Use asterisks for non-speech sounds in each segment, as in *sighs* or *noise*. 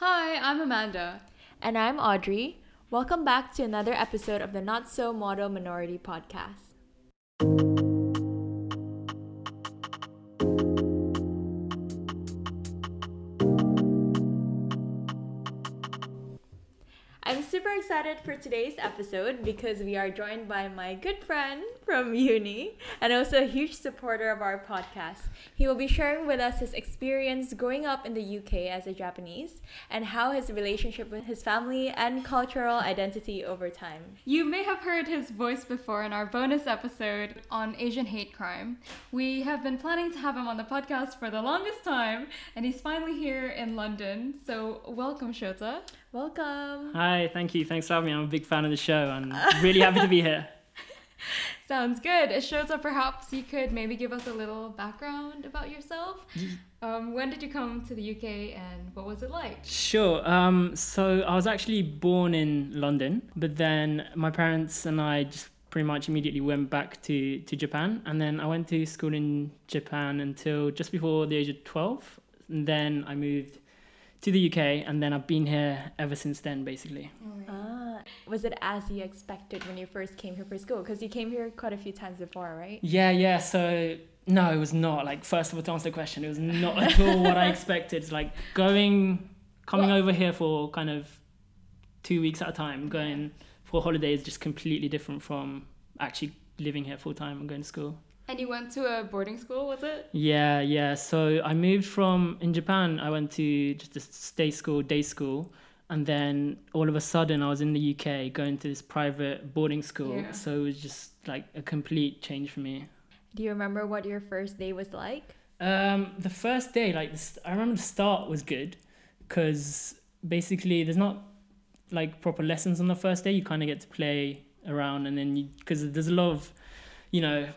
Hi, I'm Amanda. And I'm Audrey. Welcome back to another episode of the Not So Model Minority Podcast. I'm super excited for today's episode because we are joined by my good friend from uni and also a huge supporter of our podcast. He will be sharing with us his experience growing up in the UK as a Japanese and how his relationship with his family and cultural identity over time. You may have heard his voice before in our bonus episode on Asian hate crime. We have been planning to have him on the podcast for the longest time, and he's finally here in London. So, welcome, Shota. Welcome. Hi, thank you. Thanks for having me. I'm a big fan of the show and really happy to be here. *laughs* *laughs* Sounds good. Shota, perhaps you could maybe give us a little background about yourself. Um, when did you come to the UK and what was it like? Sure. Um, so I was actually born in London, but then my parents and I just pretty much immediately went back to, to Japan. And then I went to school in Japan until just before the age of 12. And then I moved to the UK, and then I've been here ever since then, basically. Ah, was it as you expected when you first came here for school? Because you came here quite a few times before, right? Yeah, yeah. So no, it was not. Like first of all, to answer the question, it was not at all what I *laughs* expected. It's like going, coming over here for kind of two weeks at a time, going for holidays, just completely different from actually living here full time and going to school. And you went to a boarding school, was it? Yeah, yeah. So I moved from in Japan. I went to just a day school, day school, and then all of a sudden I was in the UK going to this private boarding school. Yeah. So it was just like a complete change for me. Do you remember what your first day was like? Um, the first day, like I remember the start was good because basically there's not like proper lessons on the first day. You kind of get to play around, and then you because there's a lot of, you know,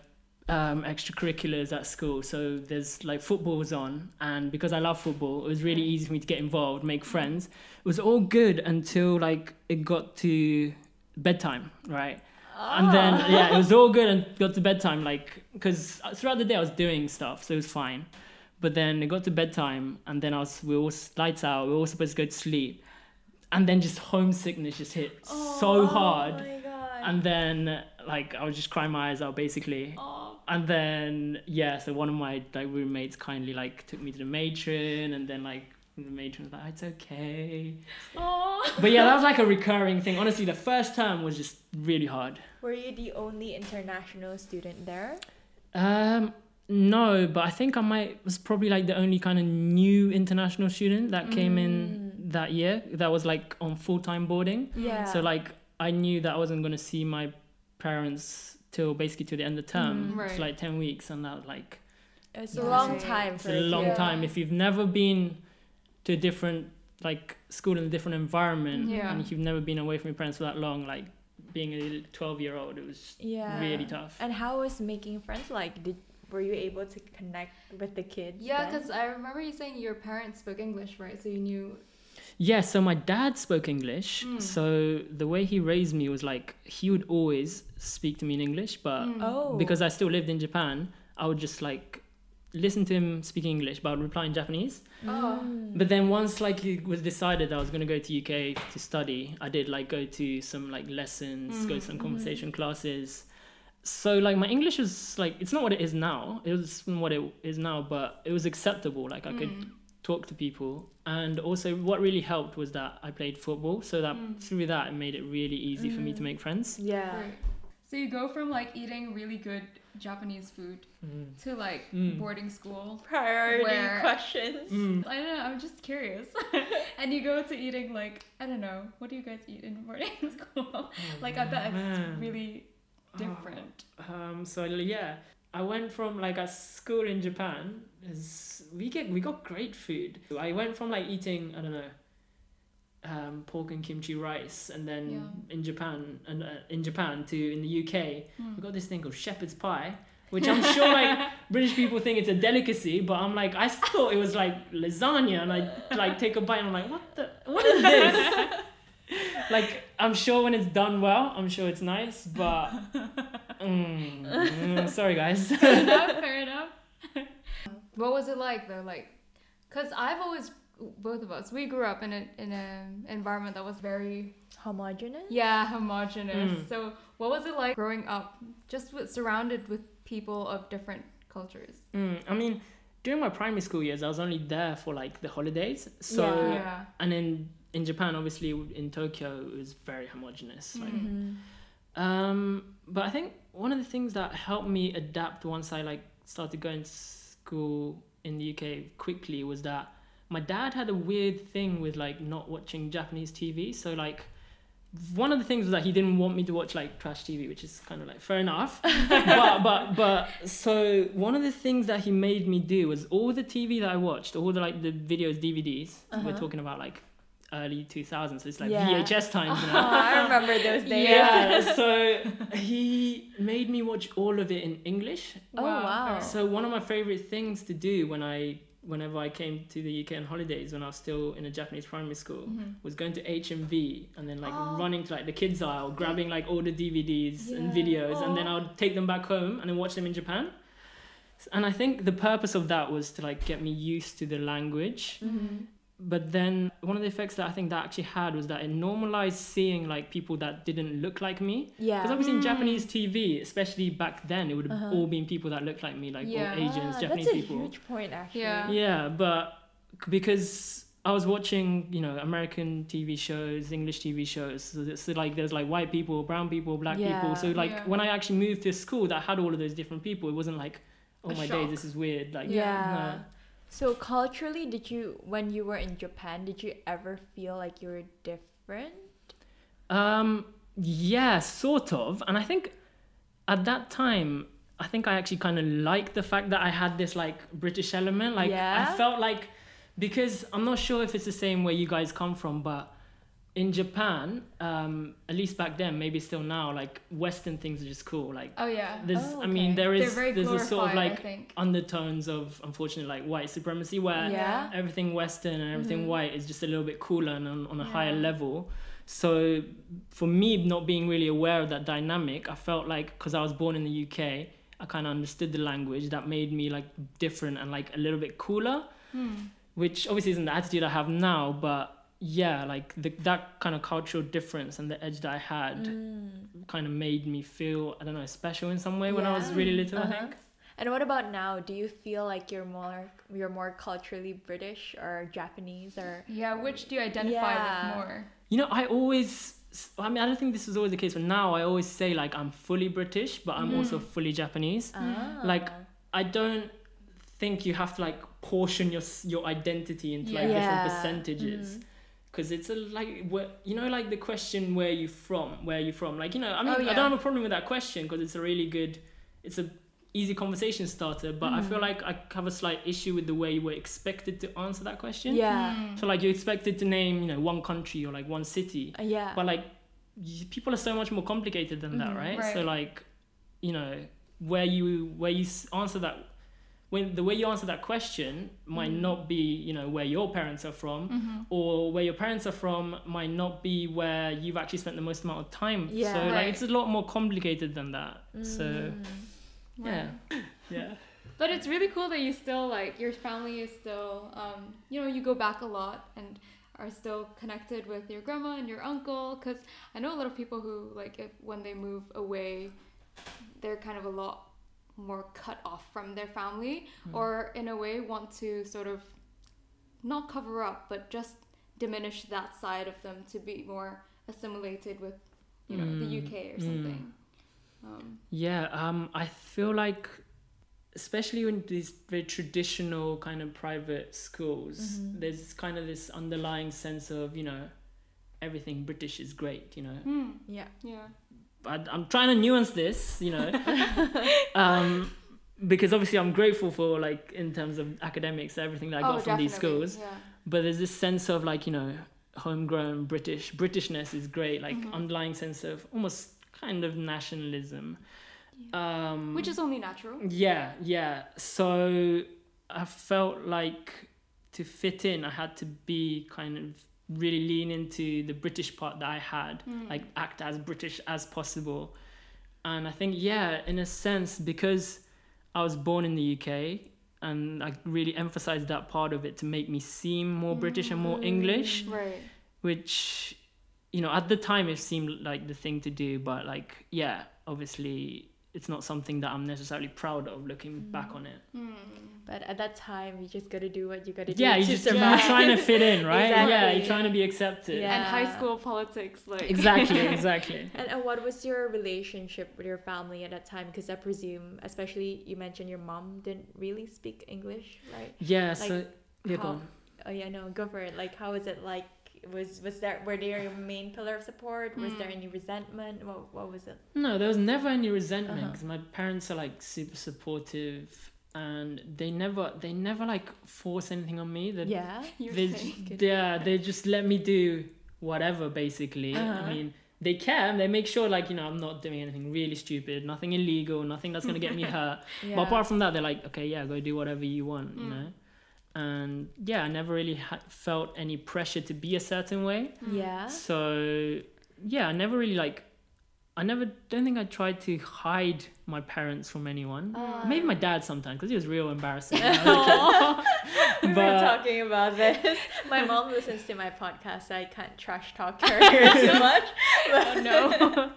um, extracurriculars at school. So there's like football was on, and because I love football, it was really easy for me to get involved, make friends. It was all good until like it got to bedtime, right? And then yeah, it was all good *laughs* and got to bedtime, like because throughout the day I was doing stuff, so it was fine. But then it got to bedtime, and then I was we were all lights out. We were all supposed to go to sleep, and then just homesickness just hit so hard. Oh my god. And then like I was just crying my eyes out basically. And then yeah, so one of my like roommates kindly like took me to the matron, and then like the matron was like, "It's okay." oh. But yeah, that was *laughs* like a recurring thing. Honestly, the first term was just really hard. Were you the only international student there? Um, no, but I think I might was probably like the only kind of new international student that came in that year that was like on full time boarding. Yeah. So like I knew that I wasn't gonna see my parents till basically to the end of term. Mm. It's like ten weeks, and that like it's a long time it's for a a long kid. time. If you've never been to a different like school in a different environment, Yeah. and if you've never been away from your parents for that long, like being a twelve year old, it was Yeah. really tough. And how was making friends like? Did were you able to connect with the kids? Yeah, because I remember you saying your parents spoke English, right? So you knew. Yeah, so my dad spoke English. Mm. So the way he raised me was like he would always speak to me in English, but Mm. oh because I still lived in Japan, I would just like listen to him speaking English, but I would reply in Japanese. Oh. Mm. But then once like it was decided that I was gonna go to UK to study, I did like go to some like lessons, go to some Mm, conversation classes. So like my English was like it's not what it is now. It was what it is now, but it was acceptable. Like I could Mm. Talk to people and also what really helped was that i played football so that Mm. through that it made it really easy for me to Mm. make friends yeah. Right. So you go from like eating really good Japanese food to like Mm. boarding school. Priority Where- questions. Mm. I don't know, I'm just curious. *laughs* and you go to eating like, I don't know, what do you guys eat in boarding *laughs* school? like, I bet it's man. really Oh, different. um so yeah i went from like a school in japan is we get we got great food i went from like eating i don't know um, pork and kimchi rice and then Yeah. in japan and uh, in japan to in the uk Mm. we got this thing called shepherd's pie which i'm sure like *laughs* british people think it's a delicacy but i'm like i thought it was like lasagna and i like take a bite and i'm like what the what is this *laughs* like i'm sure when it's done well i'm sure it's nice but *laughs* mm, mm, sorry guys fair enough, fair enough. What was it like though? Like, cause I've always both of us, we grew up in a in an environment that was very Homogenous? yeah homogenous. Mm. So what was it like growing up just with, surrounded with people of different cultures? Mm, I mean, during my primary school years, I was only there for like the holidays. So, Yeah. yeah. and then in Japan, obviously in Tokyo, it was very homogenous. Like, Mhm. um, but I think one of the things that helped me adapt once I like started going to school in the UK quickly was that my dad had a weird thing with like not watching Japanese TV. So like one of the things was that he didn't want me to watch like trash TV, which is kind of like fair enough. *laughs* but but but so one of the things that he made me do was all the TV that I watched, all the like the videos, DVDs. We're Uh-huh. talking about like early 2000s. So it's like Yeah. VHS times Oh, *laughs* now. I remember those days. Yeah, *laughs* so he made me watch all of it in English. Oh, wow. So one of my favorite things to do when I whenever I came to the UK on holidays when I was still in a Japanese primary school Mhm. was going to HMV and then like Oh. running to like the kids aisle, grabbing like all the DVDs and Yeah. videos and then Oh. I'd take them back home and then watch them in Japan. And I think the purpose of that was to like get me used to the language Mhm. But then one of the effects that I think that actually had was that it normalized seeing like people that didn't look like me. Yeah. Because obviously in Mm. Japanese TV, especially back then, it would have Uh-huh. all been people that looked like me, like Yeah. all Asians, Ah, Japanese that's a people. huge point, actually. Yeah. Yeah, but because I was watching, you know, American TV shows, English TV shows, so, th- so like there's like white people, brown people, black people. So like Yeah. when I actually moved to a school that had all of those different people, it wasn't like, oh A my shock. days, this is weird. Like Yeah. no. So culturally, did you when you were in Japan, did you ever feel like you were different? Um, yeah, sort of. And I think at that time, I think I actually kind of liked the fact that I had this like British element. Like Yeah? I felt like because I'm not sure if it's the same where you guys come from, but in Japan, um, at least back then, maybe still now, like Western things are just cool. Like Oh yeah. there's, Oh, I mean, okay. there They're is very there's a sort of like undertones of unfortunately like white supremacy where Yeah. everything Western and everything Mhm. white is just a little bit cooler and on, on a higher level. So for me, not being really aware of that dynamic, I felt like because I was born in the UK, I kind of understood the language that made me like different and like a little bit cooler, Hmm. which obviously isn't the attitude I have now, but yeah, like the, that kind of cultural difference and the edge that I had Mm. kind of made me feel I don't know special in some way when I was really little. Uh-huh. I think. And what about now? Do you feel like you're more you're more culturally British or Japanese or Yeah, which do you identify Yeah. with more? You know, I always. I mean, I don't think this was always the case, but now I always say like I'm fully British, but I'm also Mm. fully Japanese. ah. Like, I don't think you have to like portion your your identity into like Yeah. different percentages Mhm. Because it's a like where, you know like the question where you from where you from like you know I mean Oh, I don't have a problem with that question because it's a really good it's a easy conversation starter but I feel like I have a slight issue with the way you were expected to answer that question Yeah. Hmm. so like you're expected to name you know one country or like one city Uh, yeah. but like y- people are so much more complicated than that Mhm. right? so like you know where you where you answer that when the way you answer that question might Mhm. not be you know where your parents are from Mhm. or where your parents are from might not be where you've actually spent the most amount of time Yeah. so like it's a lot more complicated than that so Mm. yeah yeah *laughs* But it's really cool that you still like your family is still um, you know you go back a lot and are still connected with your grandma and your uncle because I know a lot of people who like if when they move away they're kind of a lot more cut off from their family Hmm. or in a way want to sort of not cover up but just diminish that side of them to be more assimilated with you know the Mm, UK or mm. something. Um, yeah um i feel like especially in these very traditional kind of private schools Mhm. there's kind of this underlying sense of you know everything british is great you know hmm, Yeah. yeah. I, I'm trying to nuance this, you know, *laughs* um, because obviously I'm grateful for like in terms of academics, everything that I got from these Oh, schools. Yeah. But there's this sense of like you know, homegrown British Britishness is great, like Mhm. underlying sense of almost kind of nationalism. Um, Which is only natural. yeah, yeah. So I felt like to fit in, I had to be kind of really lean into the British part that I had Mm. like act as British as possible. And I think, yeah, in a sense, because I was born in the UK, and I really emphasized that part of it to make me seem more British and more English, Right. which you know at the time it seemed like the thing to do, but like yeah, obviously it's not something that I'm necessarily proud of looking back on it. Mm. But at that time, you just gotta do what you gotta do Yeah, to you just survive. you're trying to fit in, right? Yeah, you're trying to be accepted. Yeah. And high school politics, like Exactly, *laughs* exactly. And uh, what was your relationship with your family at that time? Because I presume, especially you mentioned your mom didn't really speak English, right? Yeah, so Like, yeah, go on. Oh yeah, no, go for it. Like, how was it like? Was was there were they your *sighs* main pillar of support? Was there Mm. any resentment? What what was it? No, there was never any resentment Uh-huh. because my parents are like super supportive and they never they never like force anything on me. That Yeah. You're they. Good. yeah they just let me do whatever basically. Uh-huh. I mean they care and they make sure like you know I'm not doing anything really stupid, nothing illegal, nothing that's gonna get me *laughs* hurt. yeah. But apart from that, they're like okay yeah go do whatever you want, you Mm. know. And yeah, I never really ha- felt any pressure to be a certain way. Mm. yeah. So yeah, I never really like. I never don't think I tried to hide my parents from anyone. Uh, Maybe my dad sometimes because he was real embarrassing. when I was a kid. we were but- talking about this. *laughs* My mom listens to my podcast, so I can't trash talk her *laughs* too much. But, *laughs* Oh, no.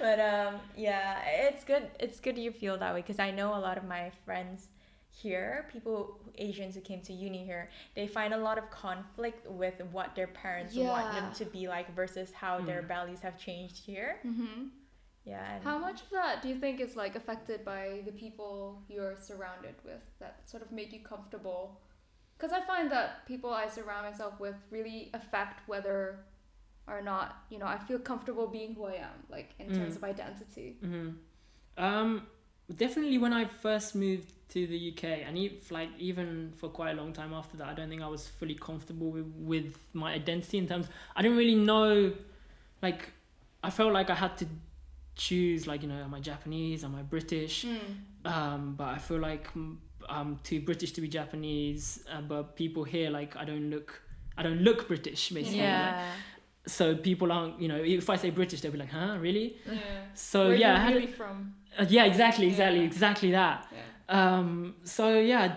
but um, yeah, it's good. It's good you feel that way because I know a lot of my friends here, people Asians who came to uni here, they find a lot of conflict with what their parents want them to be like versus how their Mm. values have changed here. hmm Yeah. And How much of that do you think is like affected by the people you're surrounded with that sort of make you comfortable? Because I find that people I surround myself with really affect whether or not you know I feel comfortable being who I am, like in terms Mm. of identity. Mhm. Um, definitely when I first moved to the UK, and like even for quite a long time after that, I don't think I was fully comfortable with, with my identity in terms. I didn't really know, like, I felt like I had to choose, like, you know, am I Japanese, am I British? Um, but I feel like mm, I'm too British to be Japanese. Uh, but people here, like, I don't look, I don't look British, basically. Like, yeah. so people aren't, you know, if I say British, they'll be like, huh, really? Yeah. So Where yeah, I you're had really from. Uh, yeah, exactly, exactly, Yeah. exactly that. Yeah. Um, so yeah,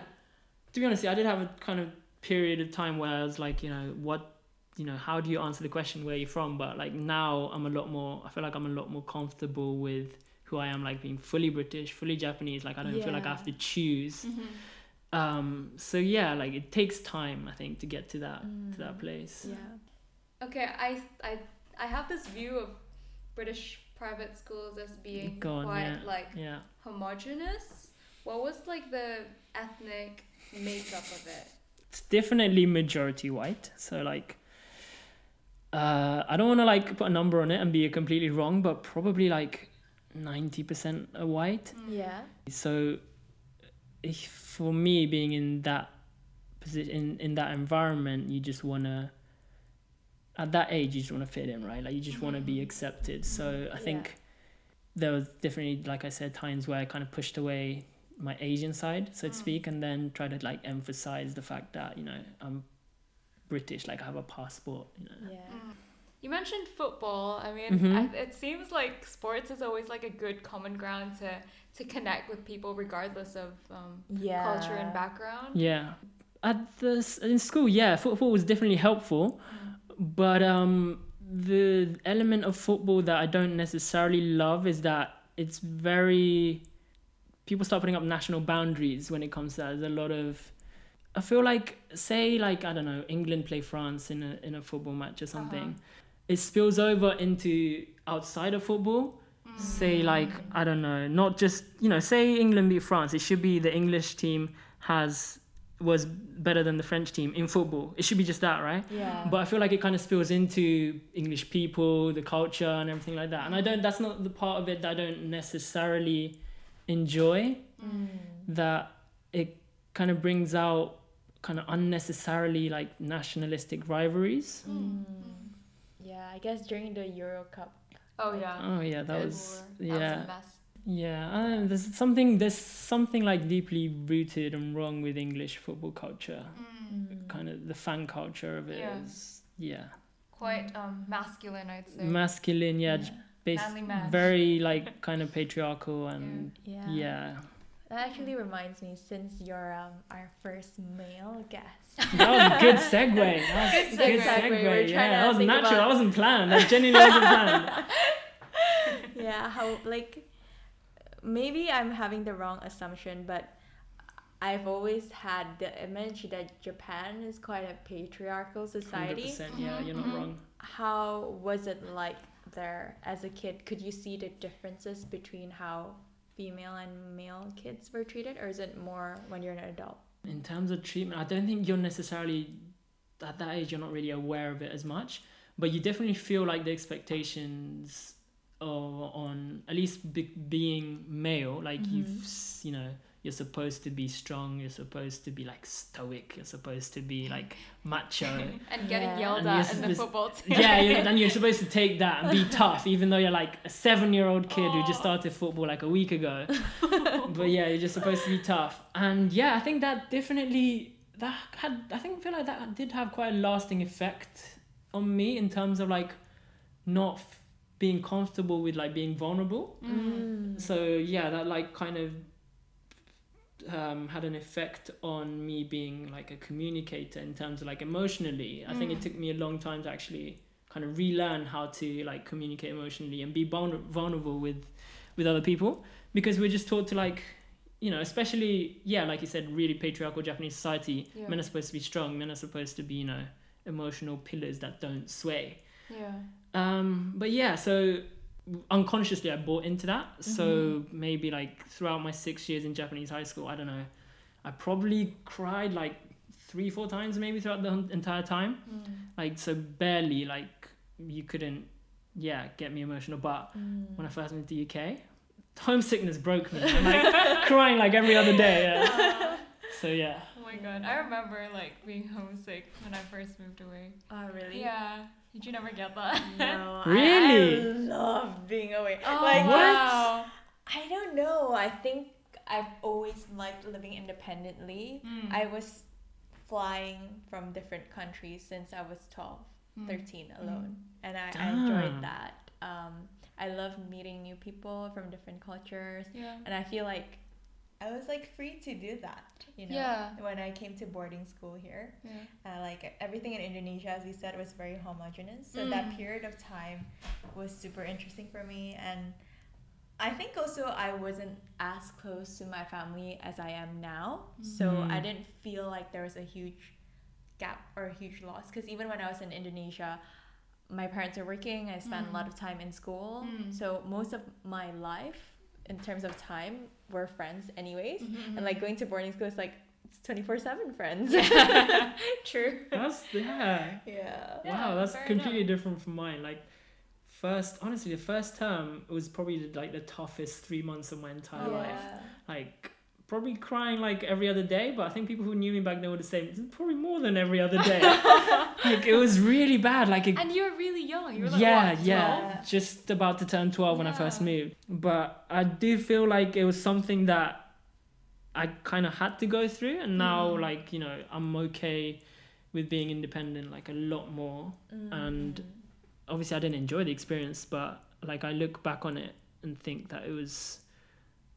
to be honest, I did have a kind of period of time where I was like, you know, what, you know, how do you answer the question where you're from? But like now, I'm a lot more. I feel like I'm a lot more comfortable with who I am, like being fully British, fully Japanese. Like I don't feel like I have to choose. Mm-hmm. Um, so yeah, like it takes time, I think, to get to that to that Mm. place. Yeah. Okay, I, I, I have this view of British private schools as being Go on, quite yeah. like Yeah. homogenous. What was like the ethnic makeup of it? it's definitely majority white. So like, uh, I don't want to like put a number on it and be completely wrong, but probably like ninety percent are white. Yeah. So, if, for me, being in that position, in, in that environment, you just wanna. At that age, you just want to fit in, right? Like you just want to be accepted. So I Yeah. think there was definitely, like I said, times where I kind of pushed away my Asian side, so to Mm. speak, and then try to like emphasize the fact that you know I'm British, like I have a passport. You know. Yeah. Mm. You mentioned football. I mean, Mhm. I, it seems like sports is always like a good common ground to to connect with people regardless of um, Yeah. culture and background. Yeah. At the in school, yeah, football was definitely helpful, but um, the element of football that I don't necessarily love is that it's very people start putting up national boundaries when it comes to that. There's a lot of I feel like say like I don't know England play France in a in a football match or something, it spills over into outside of football. Say like I don't know, not just you know say England beat France. It should be the English team has was better than the French team in football. It should be just that, right? Yeah. But I feel like it kind of spills into English people, the culture, and everything like that. And I don't. That's not the part of it that I don't necessarily enjoy. Mm. That it kind of brings out kind of unnecessarily like nationalistic rivalries. Mm. Yeah, I guess during the Euro Cup. Oh yeah. Oh yeah, that Good was yeah. That was yeah. a mess. Yeah, I don't know, there's something there's something like deeply rooted and wrong with English football culture. Mm. Kind of the fan culture of it Yeah. is yeah, Quite um, masculine, I'd say. masculine. Yeah, just based Manly man. very like kind of patriarchal and Yeah. yeah. That actually reminds me, since you're um, our first male guest. *laughs* That was a good segue. That was Good a good segue. segue. We were trying Yeah, that was think natural. about- That wasn't planned. That genuinely wasn't planned. *laughs* yeah, how like maybe I'm having the wrong assumption, but I've always had the image that Japan is quite a patriarchal society. 100%. Yeah, you're not Mhm. wrong. How was it like there as a kid? Could you see the differences between how female and male kids were treated, or is it more when you're an adult? In terms of treatment, I don't think you're necessarily at that age. You're not really aware of it as much, but you definitely feel like the expectations are on at least be, being male. Like you've Mhm. you know you're supposed to be strong. You're supposed to be like stoic. You're supposed to be like macho. *laughs* and getting Yeah. yelled And at in the football *laughs* team. yeah, you *laughs* and you're supposed to take that and be tough, even though you're like a seven-year-old kid who just started football like a week ago. but yeah, you're just supposed to be tough, and yeah, I think that definitely that had I think I feel like that did have quite a lasting effect on me in terms of like not f- being comfortable with like being vulnerable. Mm. So yeah, that like kind of um, had an effect on me being like a communicator in terms of like emotionally. I think it Mm. took me a long time to actually kind of relearn how to like communicate emotionally and be vulner- vulnerable with with other people because we're just taught to like you know especially yeah like you said really patriarchal japanese society Yeah. men are supposed to be strong men are supposed to be you know emotional pillars that don't sway Yeah. um, but yeah, so unconsciously I bought into that. So Mm-hmm. maybe like throughout my six years in Japanese high school, I don't know, I probably cried like three, four times maybe throughout the entire time. Mm. Like so barely like you couldn't, yeah, get me emotional. But Mm. when I first moved to the UK, homesickness broke me. I'm like *laughs* crying like every other day. Yeah. *laughs* So yeah. Oh my god, I remember like being homesick when I first moved away. Oh really? Yeah. Did you never get that? No. *laughs* Really? I, love being away. Oh, like wow. I don't know. I think I've always liked living independently. Mm. I was flying from different countries since I was 12, Mm. 13 alone. And I, I enjoyed that. Um, I love meeting new people from different cultures. Yeah. And I feel like I was like free to do that, you know, Yeah. when I came to boarding school here. Yeah. Uh, like everything in Indonesia, as we said, was very homogenous. So Mm. that period of time was super interesting for me, and I think also I wasn't as close to my family as I am now. So Mm. I didn't feel like there was a huge gap or a huge loss. Because even when I was in Indonesia, my parents are working. I spent a lot Mm. of time in school. Mm. So most of my life, in terms of time, we're friends anyways. Mhm, And like going to boarding school is like it's twenty four seven friends. *laughs* *laughs* True. That's yeah. yeah. Yeah, wow, that's fair completely enough. different from mine. Like first, honestly, the first term was probably like the toughest three months of my entire life. Like probably crying like every other day, but I think people who knew me back then would say "It's probably more than every other day. *laughs* like it was really bad. Like it, And you were really young. You were like yeah, what, yeah, just about to turn twelve when I first moved. But I do feel like it was something that I kind of had to go through, and now Mm. like you know I'm okay with being independent like a lot more And- Mm. obviously I didn't enjoy the experience, but like I look back on it and think that it was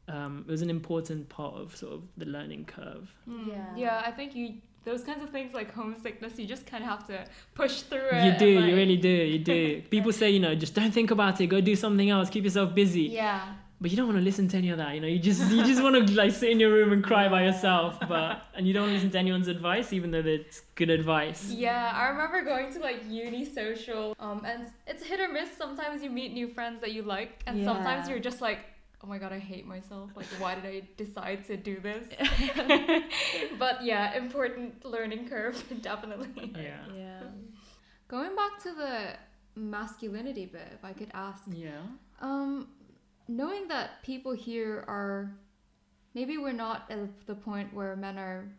um, it was an important part of sort of the learning curve. Mm. Yeah. Yeah, I think you those kinds of things like homesickness, you just kind of have to push through it. You do, like- you really do, you do. *laughs* People say, you know, just don't think about it, go do something else, keep yourself busy. Yeah. But you don't want to listen to any of that, you know. You just you just want to like sit in your room and cry by yourself, but and you don't listen to anyone's advice, even though it's good advice. Yeah, I remember going to like uni social, um, and it's hit or miss. Sometimes you meet new friends that you like, and sometimes you're just like, oh my god, I hate myself. Like, why did I decide to do this? *laughs* but yeah, important learning curve, *laughs* definitely. Yeah. Yeah. Going back to the masculinity bit, if I could ask, Yeah. um, knowing that people here are, maybe we're not at the point where men are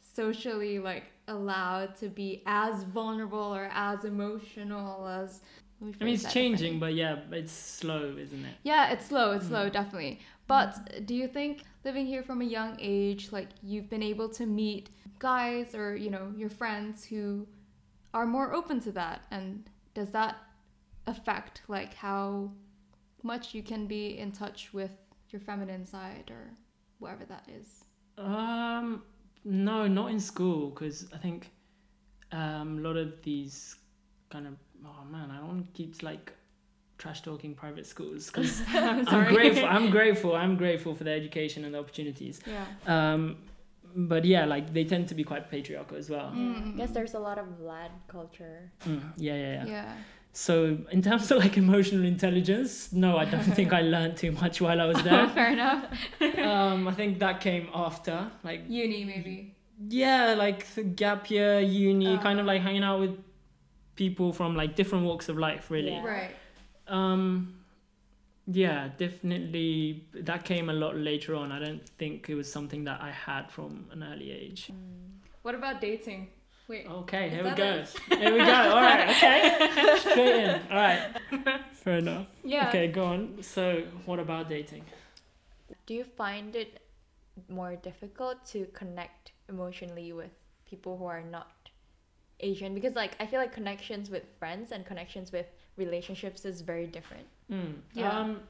socially like allowed to be as vulnerable or as emotional as. I mean, it's changing, but yeah, it's slow, isn't it? Yeah, it's slow. It's slow, Mm. definitely. But do you think living here from a young age, like you've been able to meet guys or you know your friends who are more open to that, and does that affect like how much you can be in touch with your feminine side or whatever that is? Um, no, not in school because I think um, a lot of these kind of oh man, I don't keep like trash talking private schools because *laughs* I'm I'm grateful. *laughs* I'm grateful. I'm grateful for the education and the opportunities. yeah. Um, but yeah, like they tend to be quite patriarchal as well. Mm. I guess there's a lot of lad culture. Mm, yeah, yeah, yeah, Yeah. So in terms of like emotional intelligence, no, I don't think I learned too much while I was there. *laughs* Fair enough. um, I think that came after, like Uni maybe. yeah, like the gap year, uni, Uh. kind of like hanging out with people from like different walks of life, really. Yeah. Right. Um, yeah, definitely that came a lot later on. I don't think it was something that I had from an early age. What about dating? Wait. Okay, here we go. it? Here we go. All right, okay. *laughs* Straight in. All right. Fair enough. Yeah. Okay, go on. So, what about dating? Do you find it more difficult to connect emotionally with people who are not Asian? Because like I feel like connections with friends and connections with relationships is very different. Mm. Yeah. Um,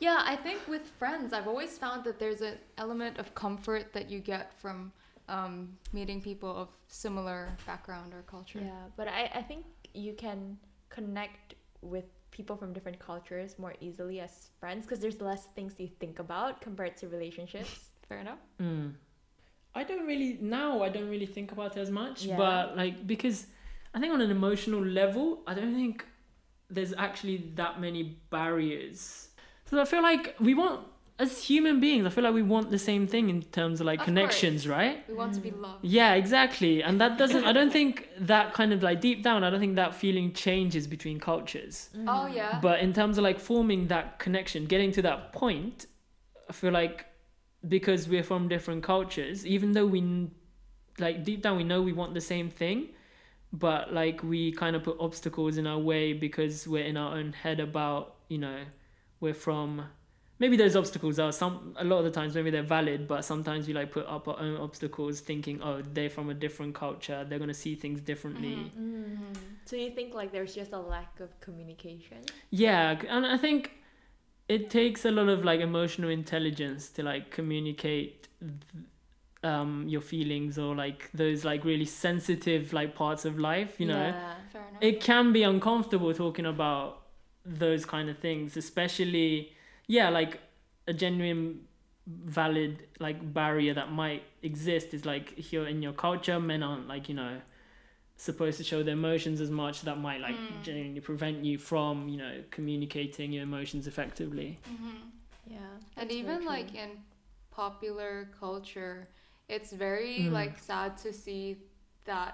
Yeah, I think with friends, I've always found that there's an element of comfort that you get from um, meeting people of similar background or culture. Yeah, but I, I think you can connect with people from different cultures more easily as friends because there's less things you think about compared to relationships. Fair enough. Mm. I don't really now. I don't really think about it as much, Yeah. but like because I think on an emotional level, I don't think there's actually that many barriers. So I feel like we want as human beings, I feel like we want the same thing in terms of like Of connections, course. right? We want to Mm. be loved. Yeah, exactly. And that doesn't. I don't think that kind of like deep down. I don't think that feeling changes between cultures. Oh yeah. But in terms of like forming that connection, getting to that point, I feel like because we're from different cultures, even though we like deep down we know we want the same thing, but like we kind of put obstacles in our way because we're in our own head about you know we're from maybe those obstacles are some a lot of the times maybe they're valid but sometimes we like put up our own obstacles thinking oh they're from a different culture they're going to see things differently Mhm. Mhm. So you think like there's just a lack of communication? Yeah, and I think it takes a lot of like emotional intelligence to like communicate th- um your feelings or like those like really sensitive like parts of life, you know. Yeah. Fair enough. It can be uncomfortable talking about those kind of things, especially yeah, like a genuine valid like barrier that might exist is like here in your culture men aren't like you know supposed to show their emotions as much that might like Mm. genuinely prevent you from you know communicating your emotions effectively Mhm. Yeah. And even like in popular culture, it's very Mm. like sad to see that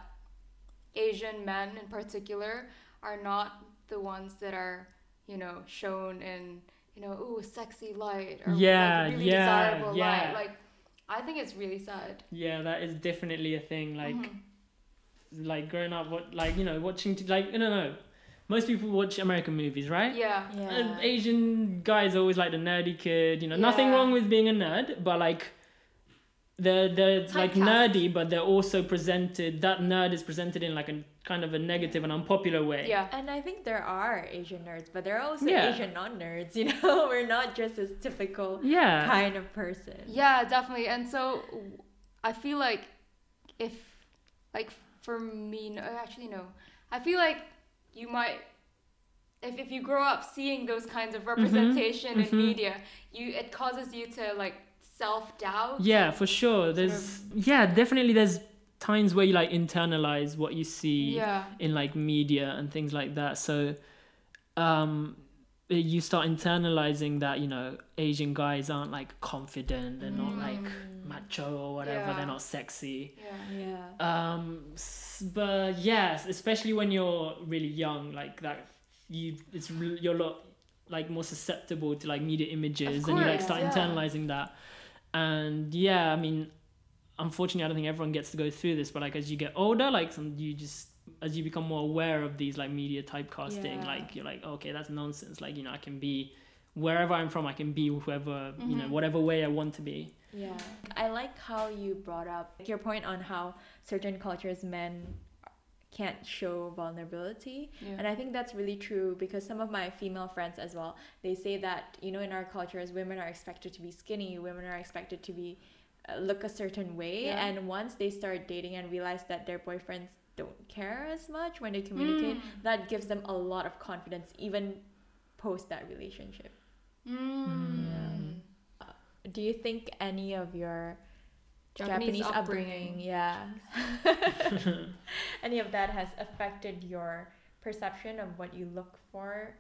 Asian men in particular are not the ones that are, you know, shown in, you know, ooh, sexy light or Yeah, like, really yeah, desirable yeah. light. Like I think it's really sad. yeah that is definitely a thing like Mhm. Like growing up what like you know watching t- like i don't know most people watch american movies right Yeah. Yeah. And Asian guys always like the nerdy kid, you know. Nothing wrong with being a nerd, but like they're they're like Typecast. nerdy, but they're also presented that nerd is presented in like a kind of a negative and unpopular way. Yeah. And I think there are Asian nerds, but there are also Yeah. Asian non-nerds. *laughs* You know, we're not just as typical Yeah. kind of person. Yeah, definitely. And so I feel like if, like, for me, no, actually, no. I feel like you might, if, if you grow up seeing those kinds of representation mhm. in media, you it causes you to like self doubt. Yeah, for sure. There's yeah, definitely there's times where you like internalize what you see Yeah. in like media and things like that. So um you start internalizing that, you know, Asian guys aren't like confident, they're not like Mm. Macho or whatever, Yeah. they're not sexy. Yeah. Yeah. Um but yes, especially when you're really young like that you it's re- you're a lot like more susceptible to like media images Of and you like start yeah. internalizing that. And yeah, I mean unfortunately I don't think everyone gets to go through this, but like as you get older, like some you just as you become more aware of these like media typecasting, Yeah. like you're like, okay, that's nonsense. Like, you know, I can be wherever I'm from, I can be whoever, you know, Mhm. whatever way I want to be. Yeah. I like how you brought up your point on how certain cultures men can't show vulnerability. Yeah. And I think that's really true because some of my female friends as well, they say that, you know, in our cultures, women are expected to be skinny, women are expected to be uh, look a certain way. Yeah. And once they start dating and realize that their boyfriends don't care as much when they communicate, Mm. that gives them a lot of confidence, even post that relationship. Mm. Do you think any of your Japanese Japanese, upbringing. upbringing, yeah, *laughs* any of that has affected your perception of what you look for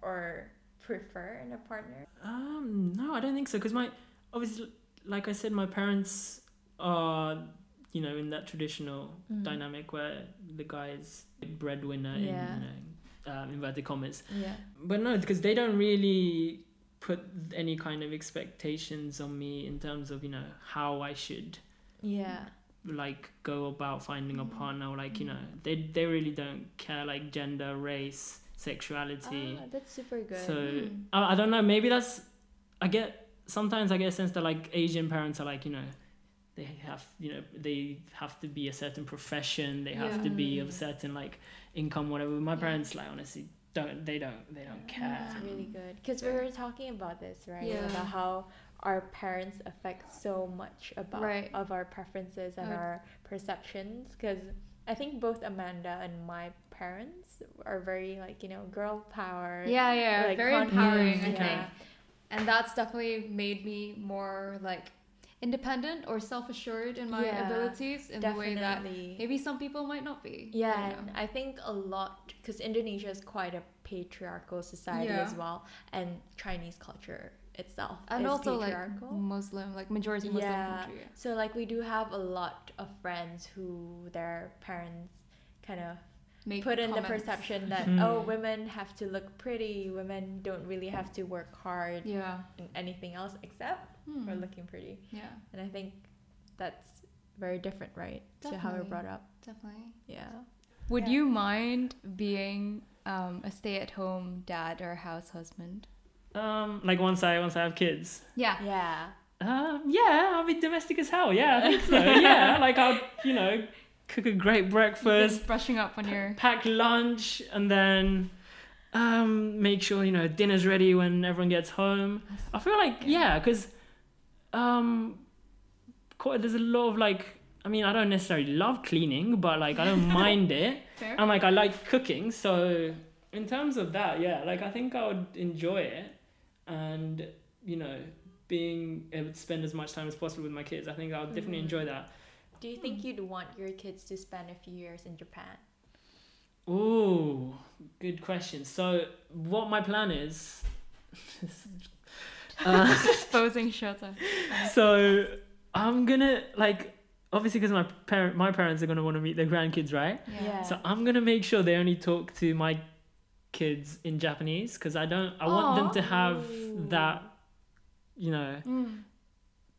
or prefer in a partner? Um, no, I don't think so. Because my obviously, like I said, my parents are, you know, in that traditional Mm. dynamic where the guy is the breadwinner Yeah. in you know, um, inverted commas. Yeah. But no, because they don't really put any kind of expectations on me in terms of you know how I should Yeah. like go about finding a Mhm. partner. Or, like you know, they they really don't care like gender, race, sexuality. Ah, that's super good. So Mm. I, I don't know. Maybe that's I get sometimes I get a sense that like Asian parents are like you know they have you know they have to be a certain profession. They have to be of a certain like income whatever. My Yeah. parents like honestly don't they don't they don't care. That's really mm-hmm. good because we were talking about this, right? Yeah. About how our parents affect so much about Right. of our preferences and our perceptions. Because I think both Amanda and my parents are very like you know girl power. Yeah, yeah, like, very con- empowering, I think. And that's definitely made me more like independent or self-assured in my Yeah, abilities in the way that maybe some people might not be. Yeah, and. I think a lot because Indonesia is quite a patriarchal society Yeah. as well, and Chinese culture itself and is also like patriarchal. Muslim, like majority Muslim Yeah. country. yeah. So like we do have a lot of friends who their parents kind of Make put in the perception *laughs* that Hmm. oh women have to look pretty, women don't really have to work hard Yeah. and anything else except Hmm. for looking pretty. Yeah, And I think that's very different, right? To how we're brought up. definitely. Yeah. Would Yeah. you mind being um, a stay-at-home dad or house husband? Um, like once I once I have kids. Yeah. Yeah. Um, yeah, I'll be domestic as hell. Yeah, I *laughs* think so. yeah, like I'll you know cook a great breakfast, brushing up on your. pack lunch, and then um, make sure you know dinner's ready when everyone gets home. I feel like yeah, because um, quite, there's a lot of like. I mean, I don't necessarily love cleaning, but like I don't *laughs* mind it, Fair. and like I like cooking. So in terms of that, yeah, like I think I would enjoy it, and you know, being able to spend as much time as possible with my kids. I think I would definitely Mhm. enjoy that. Do you think you'd want your kids to spend a few years in Japan? Oh, good question. So, what my plan is. *laughs* uh, *laughs* Exposing Shota. so, I'm gonna like obviously because my parent my parents are gonna want to meet their grandkids, right? Yeah. So I'm gonna make sure they only talk to my kids in Japanese because I don't. I want them to have Ooh. that, you know, Mm.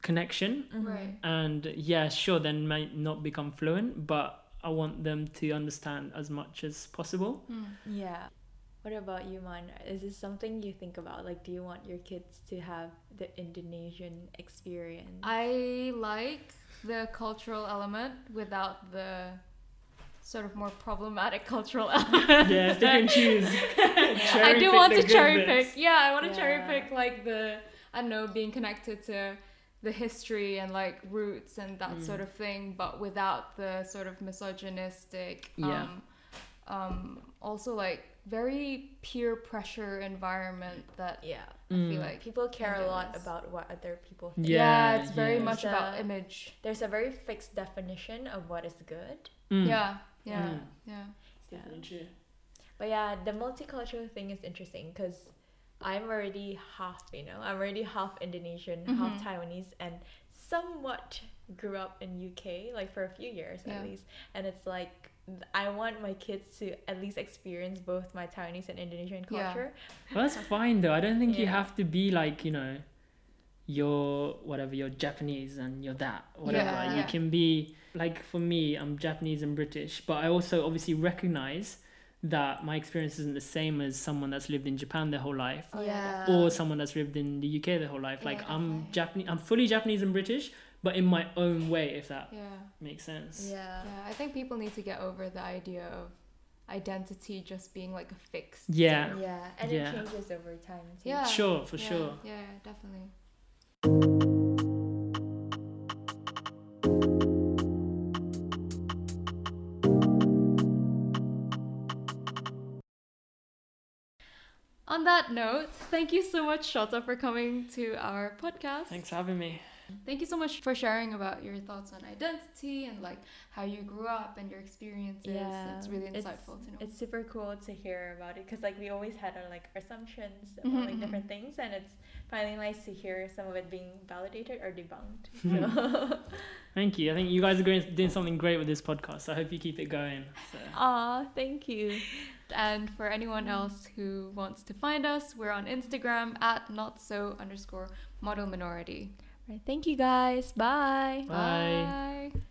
connection. Right. And yeah, sure, then might not become fluent, but I want them to understand as much as possible. Mm. Yeah. What about you, Man? Is this something you think about? Like, do you want your kids to have the Indonesian experience? I like the cultural element without the sort of more problematic *laughs* cultural element. yeah, pick and *laughs* choose. I do want to cherry bits. pick. Yeah, I want to Yeah. cherry pick like the I don't know being connected to the history and like roots and that Mm. sort of thing, but without the sort of misogynistic. Yeah. Um, um, also like very peer pressure environment that yeah. I feel Mm. like People care a lot Yes. about what other people think. Yeah, it's very yeah. much So- about image. There's a very fixed definition of what is good. Mm. Yeah, yeah, Mm. yeah. It's definitely true. But yeah, the multicultural thing is interesting because I'm already half, you know, I'm already half Indonesian, half Mhm. Taiwanese, and somewhat grew up in UK, like for a few years Yeah. at least. And it's like I want my kids to at least experience both my Taiwanese and Indonesian Yeah. culture. Well, that's *laughs* fine though. I don't think you have to be like you know, you're whatever you're Japanese and you're that whatever. Yeah. You Yeah. can be like for me, I'm Japanese and British, but I also obviously recognize that my experience isn't the same as someone that's lived in Japan their whole life. Oh, yeah, Yeah. or someone that's lived in the UK their whole life. Like Yeah, I'm. Japanese, I'm fully Japanese and British, but in my own way, if that Yeah. makes sense. Yeah. Yeah, I think people need to get over the idea of identity just being like a fixed. Yeah. thing. Yeah, and Yeah. it changes over time too. Yeah. Sure, for Yeah, sure. Yeah, definitely. On that note, thank you so much, Shota, for coming to our podcast. Thanks for having me. Thank you so much for sharing about your thoughts on identity and like how you grew up and your experiences. Yeah, it's really it's- insightful to know. It's super cool to hear about it because like we always had our like assumptions about like mhm. different things, and it's finally nice to hear some of it being validated or debunked. *laughs* So. Thank you. I think you guys are doing something great with this podcast. I hope you keep it going. So. Aw, thank you. And for anyone else who wants to find us, we're on Instagram at not so underscore model minority. All right, Thank you guys. Bye. Bye. Bye.